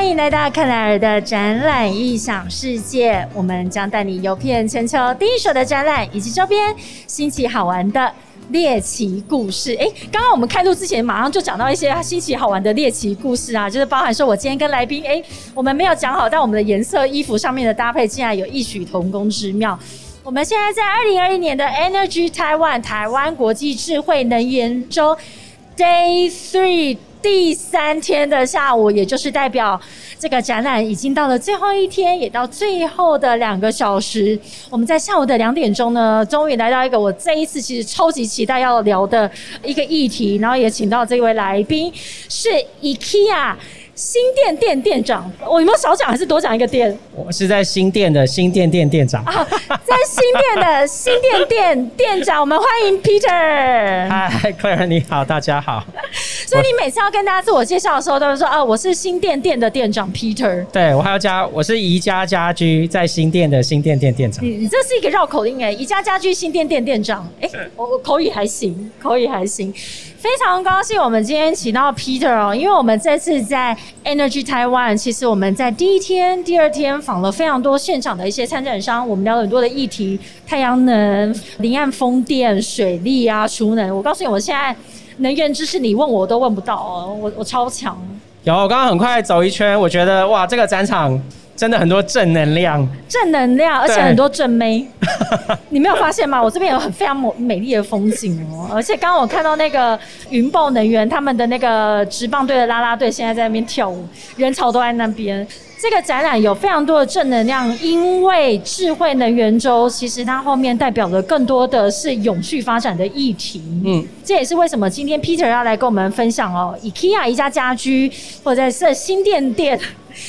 欢迎来到克莱尔的展览异想世界，我们将带你游遍全球第一手的展览以及周边新奇好玩的猎奇故事。哎，刚刚我们开录之前，马上就讲到一些新奇好玩的猎奇故事啊，就是包含说我今天跟来宾，哎，我们没有讲好，但我们的颜色衣服上面的搭配竟然有异曲同工之妙。我们现在在二零二一年的 Energy Taiwan 台湾国际智慧能源周 Day Three。第三天的下午，也就是代表这个展览已经到了最后一天，也到最后的两个小时。我们在下午的两点钟呢，终于来到一个我这一次其实超级期待要聊的一个议题，然后也请到这位来宾是 IKEA。新店店店长，我有没有少讲还是多讲一个店？我是在新店的新店店店长啊，在新店的新店店店长，我们欢迎 Peter。嗨，Claire，你好，大家好。所以你每次要跟大家自我介绍的时候，都是说啊，我是新店店的店长 Peter。对我还要加，我是宜家家居在新店的新店店店长。你你这是一个绕口令哎，宜家家居新店店店长，哎，我口语还行，口语还行。非常高兴我们今天请到 Peter 哦，因为我们这次在 Energy Taiwan，其实我们在第一天、第二天访了非常多现场的一些参展商，我们聊了很多的议题，太阳能、离岸风电、水利啊、储能。我告诉你，我现在能源知识你问我都问不到哦，我我超强。有，我刚刚很快走一圈，我觉得哇，这个展场。真的很多正能量，正能量，而且很多正妹，你没有发现吗？我这边有很非常美美丽的风景哦，而且刚刚我看到那个云豹能源他们的那个直棒队的啦啦队现在在那边跳舞，人潮都在那边。这个展览有非常多的正能量，因为智慧能源周其实它后面代表的更多的是永续发展的议题。嗯，这也是为什么今天 Peter 要来跟我们分享哦，IKEA 一家家居或者是新店店。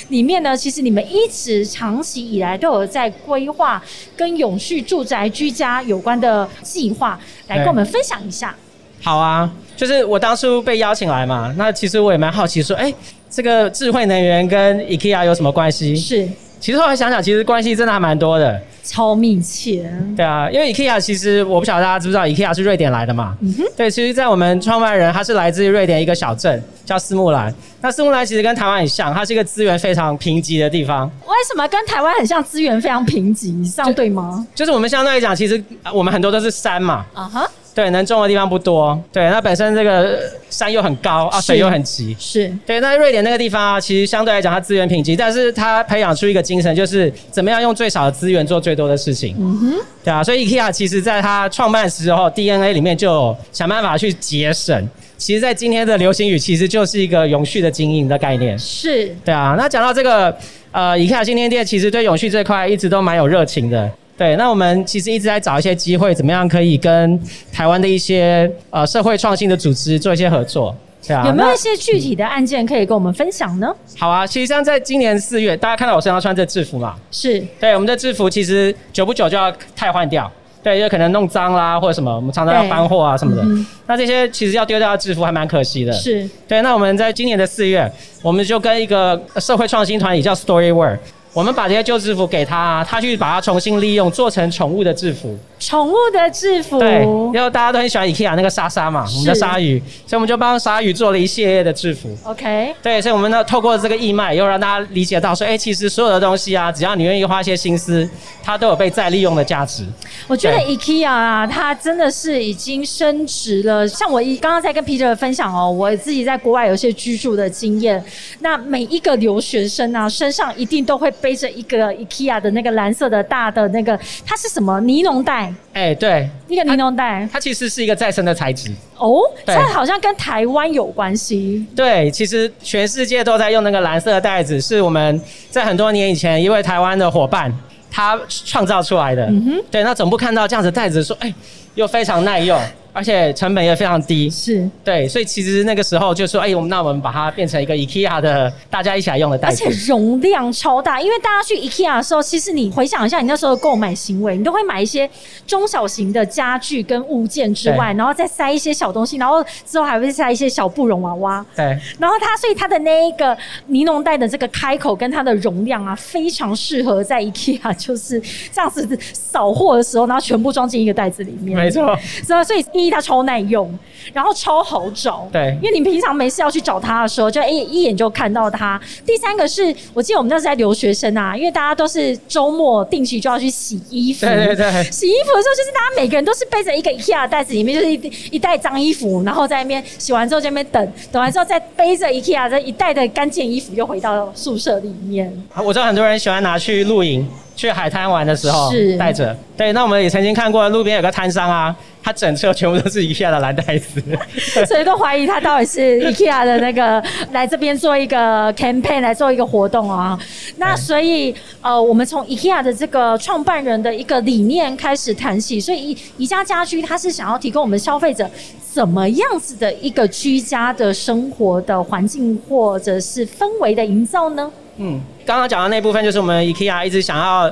里面呢，其实你们一直长期以来都有在规划跟永续住宅居家有关的计划，来跟我们分享一下。好啊，就是我当初被邀请来嘛，那其实我也蛮好奇，说，哎，这个智慧能源跟 IKEA 有什么关系？是，其实后来想想，其实关系真的还蛮多的。超密切，对啊，因为 IKEA 其实我不晓得大家知不知道，IKEA 是瑞典来的嘛？嗯哼，对，其实，在我们创办人他是来自于瑞典一个小镇叫斯木兰。那斯木兰其实跟台湾很像，它是一个资源非常贫瘠的地方。为什么跟台湾很像？资源非常贫瘠，这样对吗？就是我们相对来讲，其实我们很多都是山嘛。啊哈。对，能种的地方不多。对，那本身这个山又很高啊，水又很急。是对。那瑞典那个地方啊，其实相对来讲，它资源贫瘠，但是它培养出一个精神，就是怎么样用最少的资源做最多的事情。嗯哼。对啊，所以 IKEA 其实在它创办时候 DNA 里面就想办法去节省。其实，在今天的流行语，其实就是一个永续的经营的概念。是。对啊，那讲到这个呃，IKEA 新天店其实对永续这块一直都蛮有热情的。对，那我们其实一直在找一些机会，怎么样可以跟台湾的一些呃社会创新的组织做一些合作，对啊。有没有一些具体的案件可以跟我们分享呢？好啊，其实像在今年四月，大家看到我身上穿这制服嘛？是对，我们的制服其实久不久就要汰换掉，对，因为可能弄脏啦或者什么，我们常常要搬货啊什么的。那这些其实要丢掉制服还蛮可惜的。是对，那我们在今年的四月，我们就跟一个社会创新团体叫 Storyworld。我们把这些旧制服给他，他去把它重新利用，做成宠物的制服。宠物的制服，对，因为大家都很喜欢 IKEA 那个莎莎嘛，我们的鲨鱼，所以我们就帮鲨鱼做了一系列的制服。OK，对，所以我们呢透过这个义卖，又让大家理解到说，哎，其实所有的东西啊，只要你愿意花一些心思，它都有被再利用的价值。我觉得 IKEA 啊，它真的是已经升值了。像我一刚刚在跟 Peter 分享哦，我自己在国外有些居住的经验，那每一个留学生啊，身上一定都会背着一个 IKEA 的那个蓝色的大的那个，它是什么尼龙袋？哎，对，一个尼龙袋，它其实是一个再生的材质哦，它好像跟台湾有关系。对，其实全世界都在用那个蓝色的袋子，是我们在很多年以前一位台湾的伙伴他创造出来的。嗯哼，对，那总部看到这样子袋子，说，哎，又非常耐用。而且成本也非常低，是对，所以其实那个时候就说，哎，我们那我们把它变成一个 IKEA 的大家一起来用的袋子，而且容量超大。因为大家去 IKEA 的时候，其实你回想一下你那时候的购买行为，你都会买一些中小型的家具跟物件之外，然后再塞一些小东西，然后之后还会塞一些小布绒娃娃。对，然后它所以它的那一个尼龙袋的这个开口跟它的容量啊，非常适合在 IKEA 就是这样子扫货的时候，然后全部装进一个袋子里面。没错，是吧？所以一它超耐用，然后超好找。对因为你平常没事要去找它的时候，就一、一眼就看到它。第三个是我记得我们那时候在留学生啊，因为大家都是周末定期就要去洗衣服。对对对洗衣服的时候，就是大家每个人都是背着一个 IKEA 的袋子，里面就是一一袋脏衣服，然后在那边洗完之后在那边等，等完之后再背着 IKEA 这一袋的干净衣服又回到宿舍里面。我知道很多人喜欢拿去露营、去海滩玩的时候是带着。对，那我们也曾经看过路边有个摊商啊，他整车全部都是 IKEA 的蓝袋子。所以都怀疑他到底是 IKEA 的那个来这边做一个 campaign 来做一个活动啊。那所以呃，我们从 IKEA 的这个创办人的一个理念开始谈起，所以宜宜家家居它是想要提供我们消费者怎么样子的一个居家的生活的环境或者是氛围的营造呢？嗯，刚刚讲的那部分就是我们 IKEA 一直想要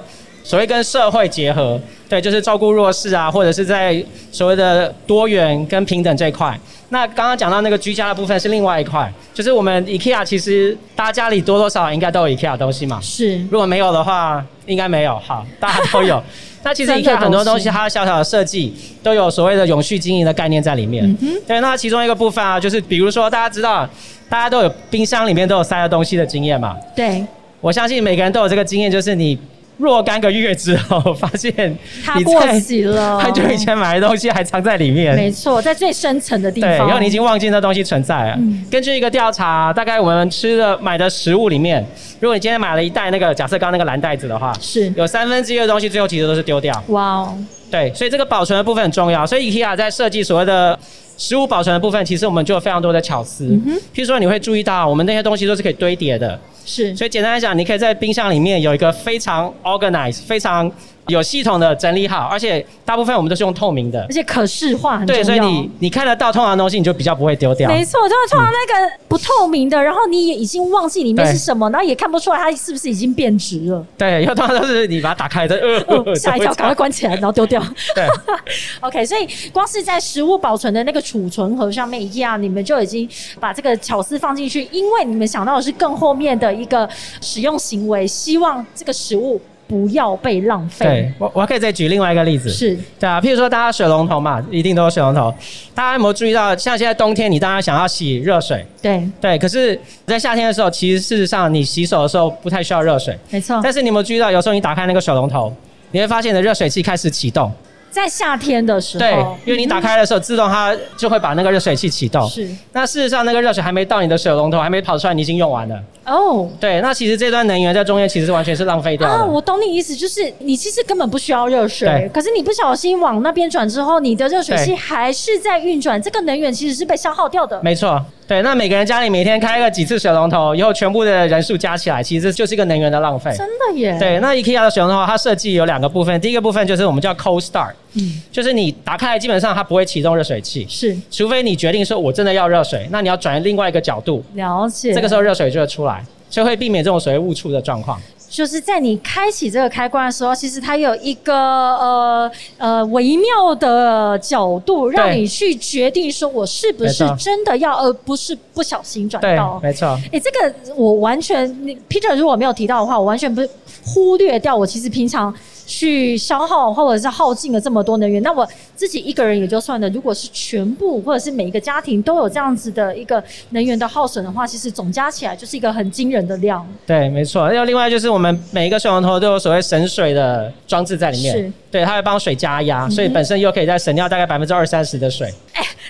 所谓跟社会结合，对，就是照顾弱势啊，或者是在所谓的多元跟平等这一块。那刚刚讲到那个居家的部分是另外一块，就是我们 IKEA 其实大家家里多多少少应该都有 IKEA 的东西嘛。是如果没有的话，应该没有。好，大家都有。那其实 IKEA 很多东西，它小小的设计都有所谓的永续经营的概念在里面。对，那其中一个部分啊，就是比如说大家知道，大家都有冰箱里面都有塞的东西的经验嘛。对，我相信每个人都有这个经验，就是你若干个月之后，发现它过期了，很久以前买的东西还藏在里面。没错，在最深层的地对，方，然后你已经忘记那东西存在了。嗯根据一个调查，大概我们吃的买的食物里面，如果你今天买了一袋那个，假设刚刚那个蓝袋子的话，是有三分之一的东西最后其实都是丢掉。哇哦，对，所以这个保存的部分很重要。所以 IKEA 在设计所谓的食物保存的部分，其实我们就有非常多的巧思。嗯譬如说，你会注意到我们那些东西都是可以堆叠的。是所以简单来讲，你可以在冰箱里面有一个非常 organized、非常有系统的整理好，而且大部分我们都是用透明的而。且可视化很重要。对，所以你你看得到通常的东西，你就比较不会丢掉。没错，就是通常那个不透明的，然后你也已经忘记里面是什么，然后也看不出来它是不是已经变质了。对，因为通常都是你把它打开的，呃，哦 吓一跳，赶快关起来，然后丢掉。对 OK，所以光是在食物保存的那个储存盒上面一样，你们就已经把这个巧思放进去，因为你们想到的是更后面的一个使用行为，希望这个食物不要被浪费。对，我我还可以再举另外一个例子。是对啊，譬如说大家水龙头嘛，一定都有水龙头。大家有没有注意到，像现在冬天，你当然想要洗热水，对，对，可是，在夏天的时候，其实事实上你洗手的时候不太需要热水。没错。但是你有没有注意到，有时候你打开那个水龙头，你会发现你的热水器开始启动。在夏天的时候，对，因为你打开的时候，自动它就会把那个热水器启动。是那事实上，那个热水还没到你的水龙头，还没跑出来，你已经用完了。哦。对，那其实这段能源在中间其实完全是浪费掉的。啊，我懂你意思，就是你其实根本不需要热水，可是你不小心往那边转之后，你的热水器还是在运转，这个能源其实是被消耗掉的。没错，对，那每个人家里每天开个几次水龙头，以后全部的人数加起来，其实就是一个能源的浪费。真的耶。，对，那 IKEA 的水龙头它设计有两个部分，第一个部分就是我们叫 cold start，嗯，就是你打开来基本上它不会启动热水器，是除非你决定说我真的要热水，那你要转另外一个角度，了解。这个时候热水就会出来，所以会避免这种所谓误触的状况。就是在你开启这个开关的时候，其实它有一个呃呃微妙的角度，让你去决定说我是不是真的要，而不是不小心转对到，。没错。哎、这个我完全你，Peter 如果没有提到的话，我完全不忽略掉。我其实平常去消耗或者是耗尽了这么多能源，那我自己一个人也就算了。如果是全部或者是每一个家庭都有这样子的一个能源的耗损的话，其实总加起来就是一个很惊人的量。对，没错。要另外就是我们每一个水龙头都有所谓省水的装置在里面，是对，它会帮水加压，所以本身又可以再省掉大概百分之二三十的水。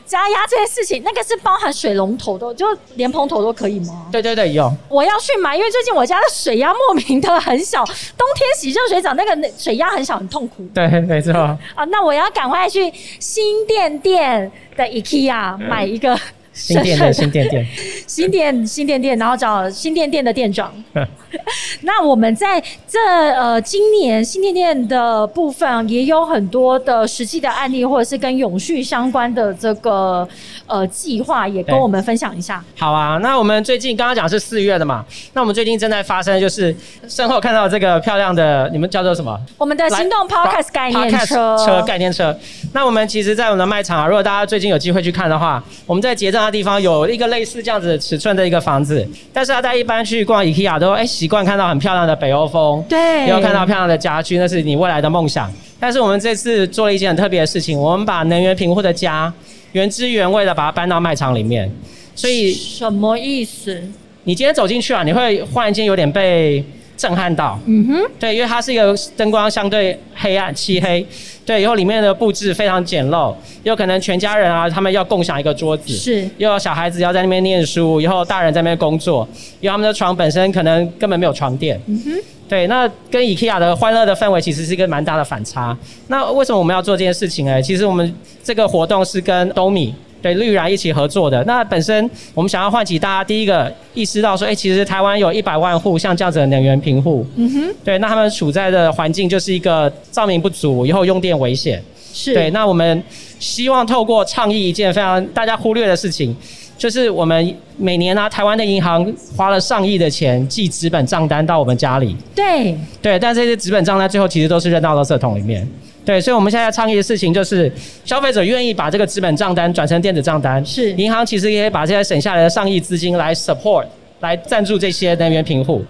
加压这些事情，那个是包含水龙头的，就连蓬头都可以吗？对对对，有。我要去买，因为最近我家的水压莫名的很小，冬天洗热水澡那个水压很小，很痛苦。对，没错。啊，那我要赶快去新店店的 IKEA 买一个新店的新店店，新店新店店，然后找新店店的店长。那我们在这呃今年新店店的部分也有很多的实际的案例，或者是跟永续相关的这个呃计划，也跟我们分享一下。好啊，那我们最近刚刚讲是四月的嘛，那我们最近正在发生的就是身后看到这个漂亮的，你们叫做什么？我们的行动 Podcast 概念车，车概念车。那我们其实，在我们的卖场啊，如果大家最近有机会去看的话，我们在结账地方有一个类似这样子尺寸的一个房子，但是大家一般去逛 IKEA 都哎习惯看到很漂亮的北欧风，对，也有看到漂亮的家具，那是你未来的梦想。但是我们这次做了一件很特别的事情，我们把能源贫户的家原汁原味的把它搬到卖场里面，所以什么意思？你今天走进去啊，你会忽然间有点被震撼到，嗯哼，对，因为它是一个灯光相对黑暗、漆黑，对，以后里面的布置非常简陋，有可能全家人啊，他们要共享一个桌子，是，又有小孩子要在那边念书，以后大人在那边工作，因为他们的床本身可能根本没有床垫，嗯哼，对，那跟 IKEA 的欢乐的氛围其实是一个蛮大的反差。那为什么我们要做这件事情呢？其实我们这个活动是跟东米。对绿然一起合作的，那本身我们想要唤起大家第一个意识到说，哎，其实台湾有一百万户像这样子的能源贫户，嗯哼，对，那他们处在的环境就是一个照明不足，以后用电危险，是。对。那我们希望透过倡议一件非常大家忽略的事情，就是我们每年呢，台湾的银行花了上亿的钱寄纸本账单到我们家里，对。对，但这些纸本账单最后其实都是扔到垃圾桶里面。对，所以我们现在倡议的事情就是，消费者愿意把这个资本账单转成电子账单，是银行其实也可以把这些省下来的上亿资金来 support，来赞助这些能源贫户。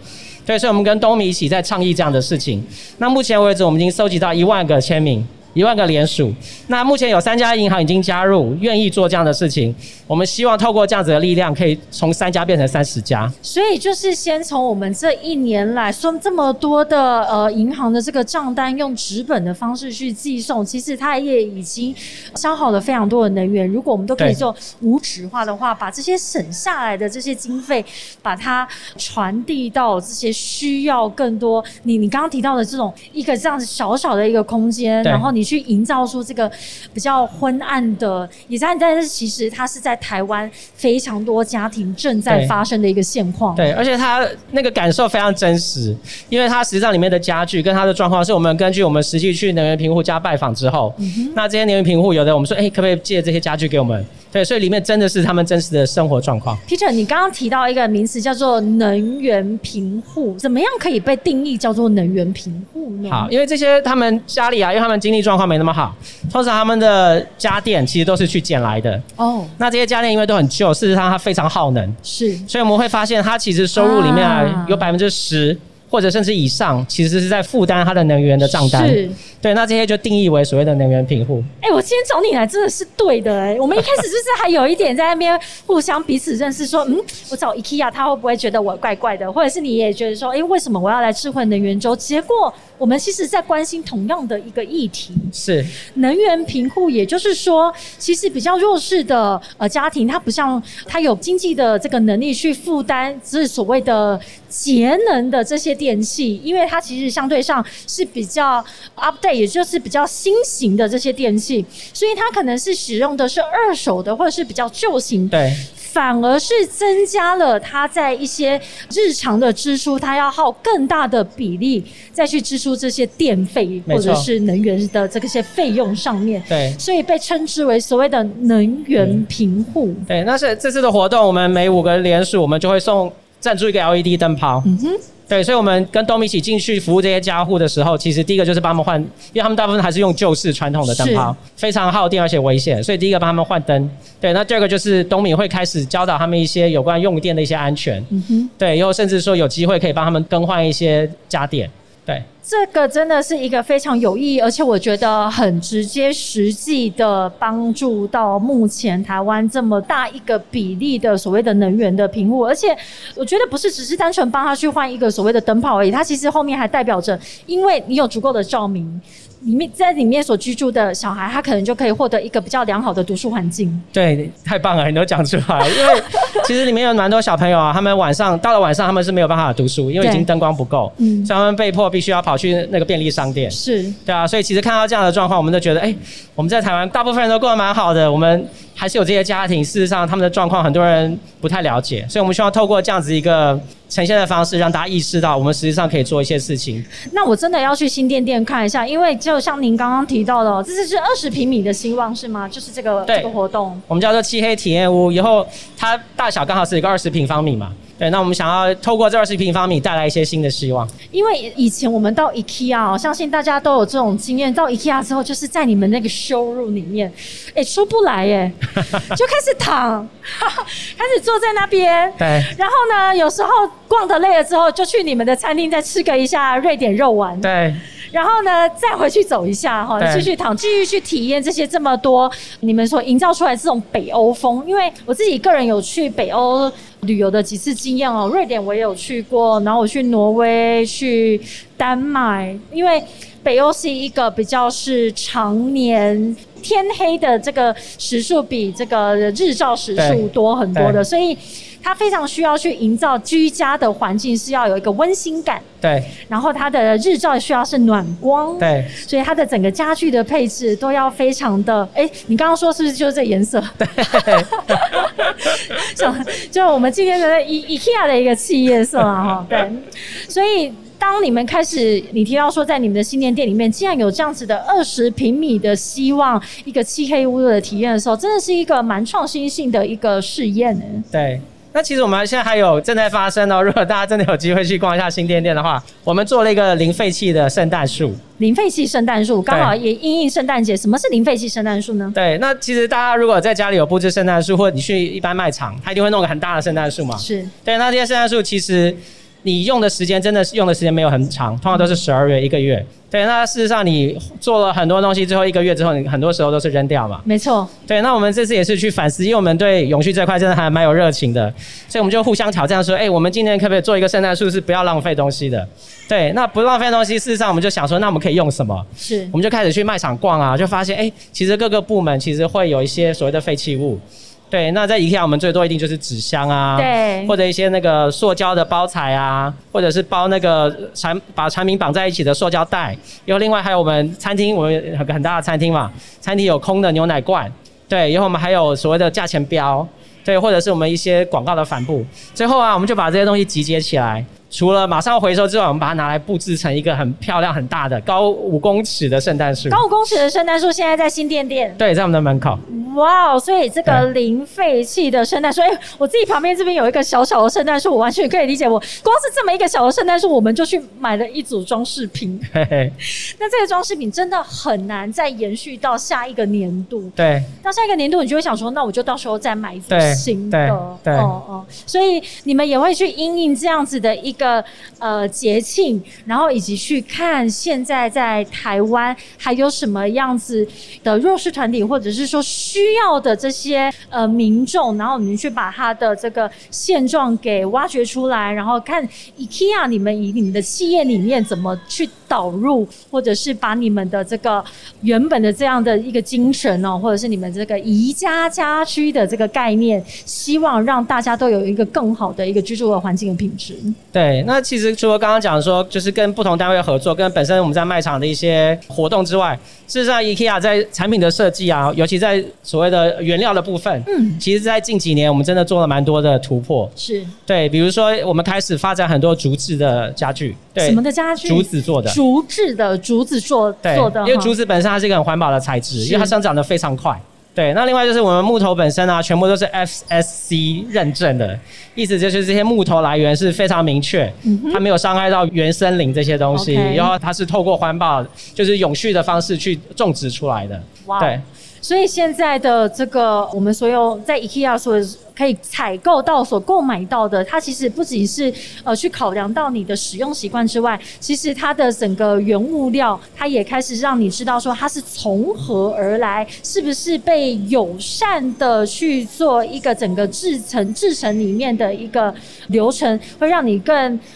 对，所以我们跟东米一起在倡议这样的事情。那目前为止，我们已经收集到一万个签名。一万个联署，那目前有三家银行已经加入，愿意做这样的事情。我们希望透过这样子的力量，可以从三家变成三十家。所以就是先从我们这一年来说这么多的呃银行的这个账单用纸本的方式去寄送，其实它也已经消耗了非常多的能源。如果我们都可以做无纸化的话，把这些省下来的这些经费，把它传递到这些需要更多。你你刚刚提到的这种一个这样子小小的一个空间，然后你。你去营造出这个比较昏暗的，也在，但是其实它是在台湾非常多家庭正在发生的一个现况。对，而且它那个感受非常真实，因为它实际上里面的家具跟它的状况，是我们根据我们实际去能源贫户家拜访之后，那这些能源贫户有的我们说，哎，可不可以借这些家具给我们？对，所以里面真的是他们真实的生活状况。Peter，你刚刚提到一个名词叫做能源贫户，怎么样可以被定义叫做能源贫户呢？好，因为这些他们家里啊，因为他们经济状况没那么好，通常他们的家电其实都是去捡来的。哦，那这些家电因为都很旧，事实上它非常耗能。是，所以我们会发现，它其实收入里面啊有百分之十。或者甚至以上，其实是在负担它的能源的账单。是，对，那这些就定义为所谓的能源贫户。哎，我今天找你来真的是对的哎。我们一开始就是还有一点在那边互相彼此认识，说，嗯，我找 IKEA 他会不会觉得我怪怪的？或者是你也觉得说，哎，为什么我要来智慧能源周？结果我们其实在关心同样的一个议题，是能源贫户。也就是说，其实比较弱势的呃家庭，他不像他有经济的这个能力去负担，是所谓的节能的这些。电器，因为它其实相对上是比较 update，也就是比较新型的这些电器，所以它可能是使用的是二手的或者是比较旧型，对，反而是增加了他在一些日常的支出，他要耗更大的比例再去支出这些电费或者是能源的这些费用上面，对，所以被称之为所谓的能源贫户。对，那是这次的活动，我们每五个连署，我们就会送赞助一个 LED 灯泡。嗯哼。对，所以，我们跟东米一起进去服务这些家户的时候，其实第一个就是帮他们换，因为他们大部分还是用旧式传统的灯泡，非常耗电而且危险，所以第一个帮他们换灯。对，那第二个就是东米会开始教导他们一些有关用电的一些安全。嗯哼。对，以后甚至说有机会可以帮他们更换一些家电。对。这个真的是一个非常有意义，而且我觉得很直接、实际的帮助到目前台湾这么大一个比例的所谓的能源的贫户。而且我觉得不是只是单纯帮他去换一个所谓的灯泡而已，它其实后面还代表着，因为你有足够的照明。里面在里面所居住的小孩，他可能就可以获得一个比较良好的读书环境。对，太棒了，你都讲出来。因为其实里面有蛮多小朋友啊，他们晚上到了晚上，他们是没有办法读书，因为已经灯光不够，嗯，所以他们被迫必须要跑去那个便利商店。是，对啊，所以其实看到这样的状况，我们都觉得，哎，我们在台湾大部分人都过得蛮好的，我们还是有这些家庭，事实上他们的状况很多人不太了解，所以我们希望透过这样子一个。呈现的方式让大家意识到，我们实际上可以做一些事情。那我真的要去新店店看一下，因为就像您刚刚提到的，这是二十平米的希望是吗？就是这个这个活动，我们叫做漆黑体验屋。以后它大小刚好是一个二十平方米嘛。对，那我们想要透过这二十平方米带来一些新的希望。因为以前我们到 IKEA，相信大家都有这种经验，到 IKEA 之后，就是在你们那个 showroom 里面，哎，出不来耶，就开始躺，开始坐在那边。对。然后呢，有时候逛的累了之后，就去你们的餐厅再吃个一下瑞典肉丸。对。然后呢，再回去走一下哈，继续躺，继续去体验这些这么多你们所营造出来这种北欧风。因为我自己个人有去北欧旅游的几次经验哦，瑞典我也有去过，然后我去挪威、去丹麦，因为北欧是一个比较是常年天黑的这个时数比这个日照时数多很多的，所以。它非常需要去营造居家的环境，是要有一个温馨感。对。然后它的日照需要是暖光。对。所以它的整个家具的配置都要非常的，哎，你刚刚说是不是就是这颜色？对。就就我们今天的 E IKEA 的一个企业色啊，哈，对。所以当你们开始，你提到说在你们的新店店里面，竟然有这样子的二十平米的希望一个漆黑屋的体验的时候，真的是一个蛮创新性的一个试验呢。对。那其实我们现在还有正在发生哦。如果大家真的有机会去逛一下新店店的话，我们做了一个零废弃的圣诞树。零废弃圣诞树刚好也应应圣诞节。什么是零废弃圣诞树呢？对，那其实大家如果在家里有布置圣诞树，或者你去一般卖场，他一定会弄个很大的圣诞树嘛。是。对，那这些圣诞树其实你用的时间真的是用的时间没有很长，通常都是十二月一个月。对，那事实上你做了很多东西之后，一个月之后，你很多时候都是扔掉嘛。没错。对，那我们这次也是去反思，因为我们对永续这块真的还蛮有热情的，所以我们就互相挑战说，哎，我们今年可不可以做一个圣诞树是不要浪费东西的？对，那不浪费东西，事实上我们就想说，那我们可以用什么？是。我们就开始去卖场逛啊，就发现，哎，其实各个部门其实会有一些所谓的废弃物。对，那在 IKEA 我们最多一定就是纸箱啊，对，或者一些那个塑胶的包材啊，或者是包那个产把产品绑在一起的塑胶袋。然后另外还有我们餐厅，我们很很大的餐厅嘛，餐厅有空的牛奶罐，对，然后我们还有所谓的价钱标，对，或者是我们一些广告的帆布。最后啊，我们就把这些东西集结起来。除了马上回收之外，我们把它拿来布置成一个很漂亮、很大的高五公尺的圣诞树。高五公尺的圣诞树现在在新店店，对，在我们的门口。哇哦！所以这个零废弃的圣诞树，哎，我自己旁边这边有一个小小的圣诞树，我完全可以理解。我光是这么一个小的圣诞树，我们就去买了一组装饰品。那这个装饰品真的很难再延续到下一个年度。对，到下一个年度，你就会想说，那我就到时候再买一组新的。对，哦哦。所以你们也会去因应这样子的一个呃节庆，然后以及去看现在在台湾还有什么样子的弱势团体，或者是说需。要的这些呃民众，然后你们去把他的这个现状给挖掘出来，然后看 IKEA 你们以你们的企业理念怎么去导入，或者是把你们的这个原本的这样的一个精神哦，或者是你们这个宜家家居的这个概念，希望让大家都有一个更好的一个居住的环境的品质。对，那其实除了刚刚讲说，就是跟不同单位合作，跟本身我们在卖场的一些活动之外，事实上 IKEA 在产品的设计啊，尤其在所谓的原料的部分，嗯，其实，在近几年，我们真的做了蛮多的突破。是对，比如说，我们开始发展很多竹制的家具。对，什么的家具？竹子做的。竹制的竹子做做的，因为竹子本身它是一个很环保的材质，因为它生长的非常快。对，那另外就是我们木头本身啊，全部都是 FSC 认证的，意思就是这些木头来源是非常明确，它没有伤害到原森林这些东西，然后它是透过环保，就是永续的方式去种植出来的。对。所以现在的这个，我们所有在 IKEA 所可以采购到、所购买到的，它其实不仅是呃去考量到你的使用习惯之外，其实它的整个原物料，它也开始让你知道说它是从何而来，是不是被友善的去做一个整个制成制成里面的一个流程，会让你更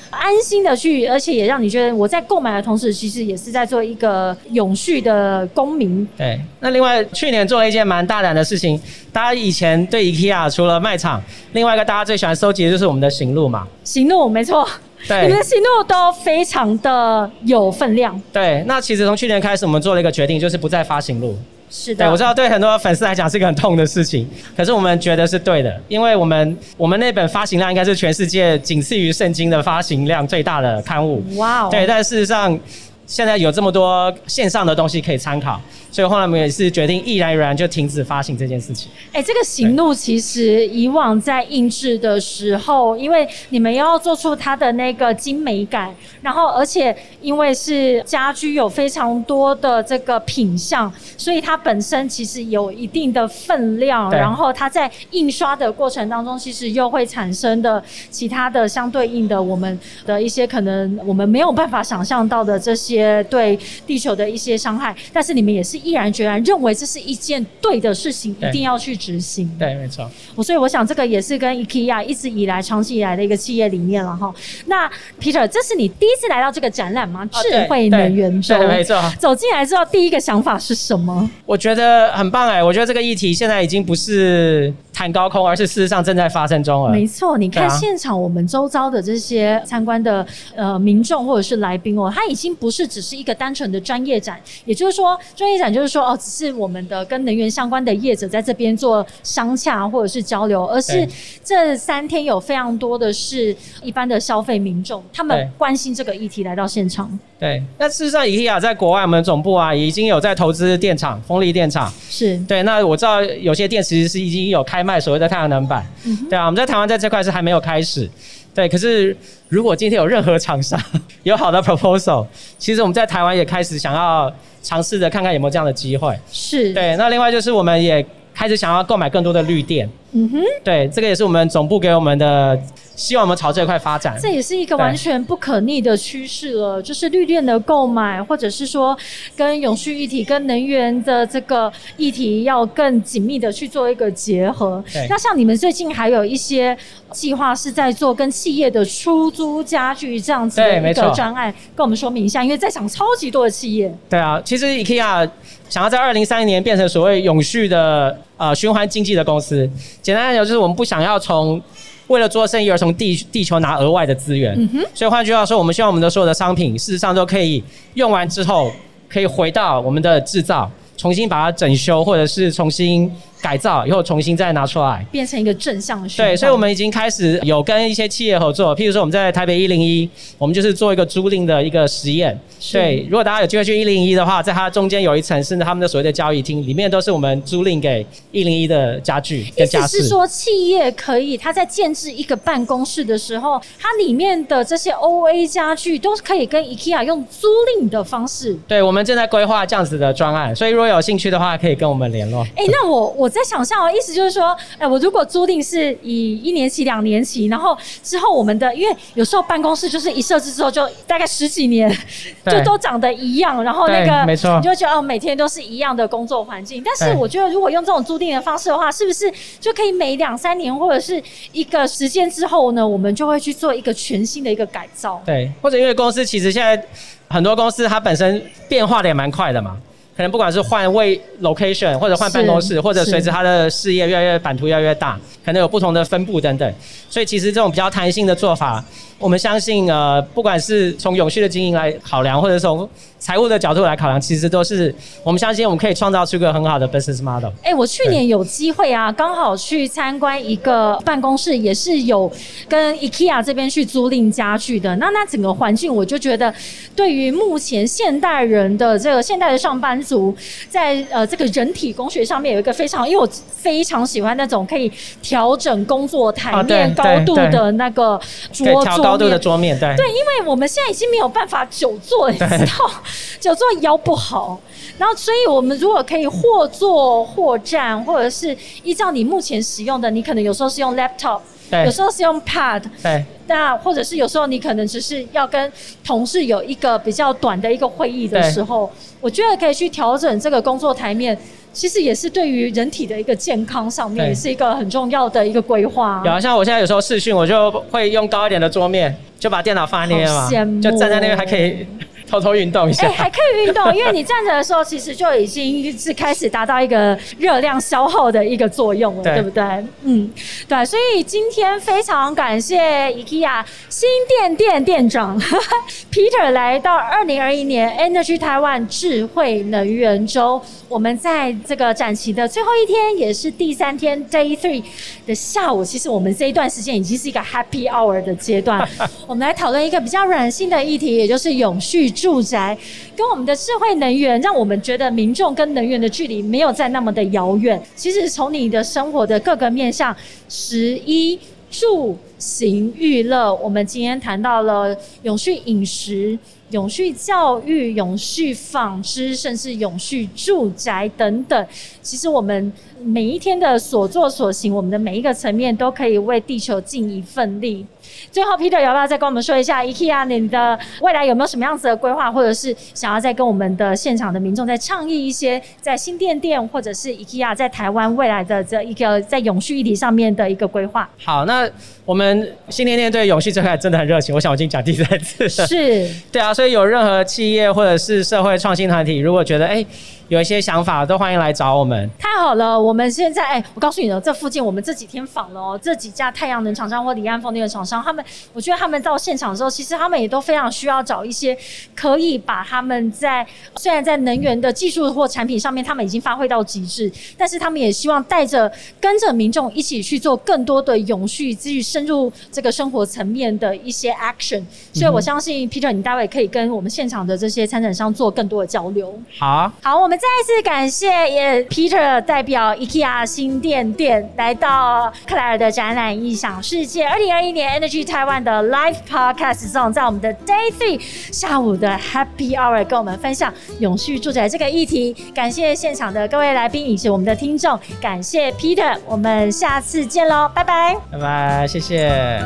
安心的去，而且也让你觉得我在购买的同时，其实也是在做一个永续的公民。对，那另外去年做了一件蛮大胆的事情，大家以前对 IKEA 除了卖卖场，另外一个大家最喜欢收集的就是我们的行路嘛。行路没错，对，你们的行路都非常的有分量。对，那其实从去年开始，我们做了一个决定，就是不再发行路。是的，对我知道对很多粉丝来讲是一个很痛的事情，可是我们觉得是对的，因为我们我们那本发行量应该是全世界仅次于圣经的发行量最大的刊物。哇哦，对，但事实上。现在有这么多线上的东西可以参考，所以后来我们也是决定毅然而然就停止发行这件事情。哎，这个行路其实以往在印制的时候，因为你们要做出它的那个精美感，然后而且因为是家居有非常多的这个品相，所以它本身其实有一定的分量，然后它在印刷的过程当中，其实又会产生的其他的相对应的我们的一些可能我们没有办法想象到的这些对地球的一些伤害，但是你们也是毅然决然认为这是一件对的事情，一定要去执行。对，没错。我所以我想这个也是跟 IKEA 一直以来长期以来的一个企业理念了哈。那 Peter，这是你第一次来到这个展览吗？智慧能源周，没错。走进来之后，第一个想法是什么？我觉得很棒哎，我觉得这个议题现在已经不是谈高空，而是事实上正在发生中了。没错，你看现场我们周遭的这些参观的呃民众或者是来宾哦，他已经不是只是一个单纯的专业展，也就是说，专业展就是说哦，只是我们的跟能源相关的业者在这边做商洽或者是交流，而是对这三天有非常多的是一般的消费民众，他们对关心这个议题来到现场，对，那事实上，IKEA 在国外我们的总部啊，已经有在投资电厂，风力电厂。是对，那我知道有些电池是已经有开卖所谓的太阳能板。对啊，我们在台湾在这块是还没有开始。对，可是如果今天有任何厂商 有好的 proposal，其实我们在台湾也开始想要尝试着看看有没有这样的机会。是，对，那另外就是我们也开始想要购买更多的绿电。嗯哼。对，这个也是我们总部给我们的，希望我们朝这块发展。这也是一个完全不可逆的趋势了，就是绿电的购买，或者是说跟永续议题、跟能源的这个议题要更紧密的去做一个结合。那像你们最近还有一些计划是在做跟企业的出租家具这样子的一个专案，跟我们说明一下，因为在场超级多的企业。对啊，其实 IKEA 想要在二零三零年变成所谓永续的呃循环经济的公司，简单来讲就是我们不想要从为了做生意而从地地球拿额外的资源。所以换句话说，我们希望我们的所有的商品事实上都可以用完之后可以回到我们的制造，重新把它整修，或者是重新改造，以后重新再拿出来。变成一个正向的循环。对，所以我们已经开始有跟一些企业合作，譬如说我们在台北一零一，我们就是做一个租赁的一个实验。对，如果大家有机会去一零一的话，在它中间有一层是他们的所谓的交易厅，里面都是我们租赁给一零一的家具意跟家是说，企业可以它在建制一个办公室的时候，它里面的这些 O A 家具都可以跟 IKEA 用租赁的方式。对，我们正在规划这样子的专案，所以如果有兴趣的话，可以跟我们联络。哎、那我我在想象哦，意思就是说，哎、我如果租赁是以一年期、两年期，然后之后我们的，因为有时候办公室就是一设置之后就大概十几年，就都长得一样，然后那对个没错你就会觉得哦，每天都是一样的工作环境。但是我觉得，如果用这种租赁的方式的话，是不是就可以每两三年或者是一个时间之后呢，我们就会去做一个全新的一个改造？对，或者因为公司其实现在很多公司它本身变化的也蛮快的嘛，可能不管是换位 location 或者换办公室，或者随着他的事业越来越版图越来越大，可能有不同的分布等等。所以其实这种比较弹性的做法，我们相信呃，不管是从永续的经营来考量，或者从财务的角度来考量，其实都是我们相信我们可以创造出一个很好的 business model。哎、我去年有机会啊，刚好去参观一个办公室，也是有跟 IKEA 这边去租赁家具的。那那整个环境，我就觉得，对于目前现代人的这个现代的上班族，在呃这个人体工学上面有一个非常，因为我非常喜欢那种可以调整工作台面高度的那个桌可以调高度的桌面，对对，因为我们现在已经没有办法久坐，你知道，久坐腰不好。然后，所以我们如果可以或坐或站，或者是依照你目前使用的，你可能有时候是用 laptop，对有时候是用 pad，对那或者是有时候你可能只是要跟同事有一个比较短的一个会议的对时候，我觉得可以去调整这个工作台面。其实也是对于人体的一个健康上面，也是一个很重要的一个规划。有啊，像我现在有时候视讯，我就会用高一点的桌面，就把电脑放在那边嘛就站在那边还可以偷偷运动一下哎、。还可以运动，因为你站着的时候，其实就已经是开始达到一个热量消耗的一个作用了，对对不对？嗯，对，所以今天非常感谢 IKEA 新店店店长 Peter 来到二零二一年 Energy Taiwan 智慧能源周。我们在这个展期的最后一天，也是第三天 Day Three 的下午，其实我们这一段时间已经是一个 Happy Hour 的阶段。我们来讨论一个比较软性的议题，也就是永续住宅，跟我们的智慧能源，让我们觉得民众跟能源的距离没有再那么的遥远。其实从你的生活的各个面向，十一住行娱乐，我们今天谈到了永续饮食。永续教育、永续纺织，甚至永续住宅等等，其实我们每一天的所作所行，我们的每一个层面，都可以为地球尽一份力。最后，Peter 要不要再跟我们说一下 IKEA 你的未来有没有什么样子的规划，或者是想要再跟我们的现场的民众再倡议一些在新店店，或者是 IKEA 在台湾未来的这一个在永续议题上面的一个规划？好，那我们新店店对永续这块真的很热情，我想我已经讲第三次了。是，对啊，所以有任何企业或者是社会创新团体，如果觉得哎。有一些想法都欢迎来找我们。太好了，我们现在哎，我告诉你了，这附近我们这几天访了哦，这几家太阳能厂商或离岸风电的厂商，他们我觉得他们到现场之后，其实他们也都非常需要找一些可以把他们在虽然在能源的技术或产品上面他们已经发挥到极致，但是他们也希望带着跟着民众一起去做更多的永续，至于深入这个生活层面的一些 action。所以我相信 Peter，你待会可以跟我们现场的这些参展商做更多的交流。好，好，我们。再次感谢也 Peter 代表 IKEA 新店店来到克莱尔的展览异想世界二零二一年 Energy Taiwan 的 Live Podcast Zone，在我们的 Day Three 下午的 Happy Hour 跟我们分享永续住宅这个议题。感谢现场的各位来宾以及我们的听众，感谢 Peter，我们下次见喽，拜拜，拜拜，谢谢。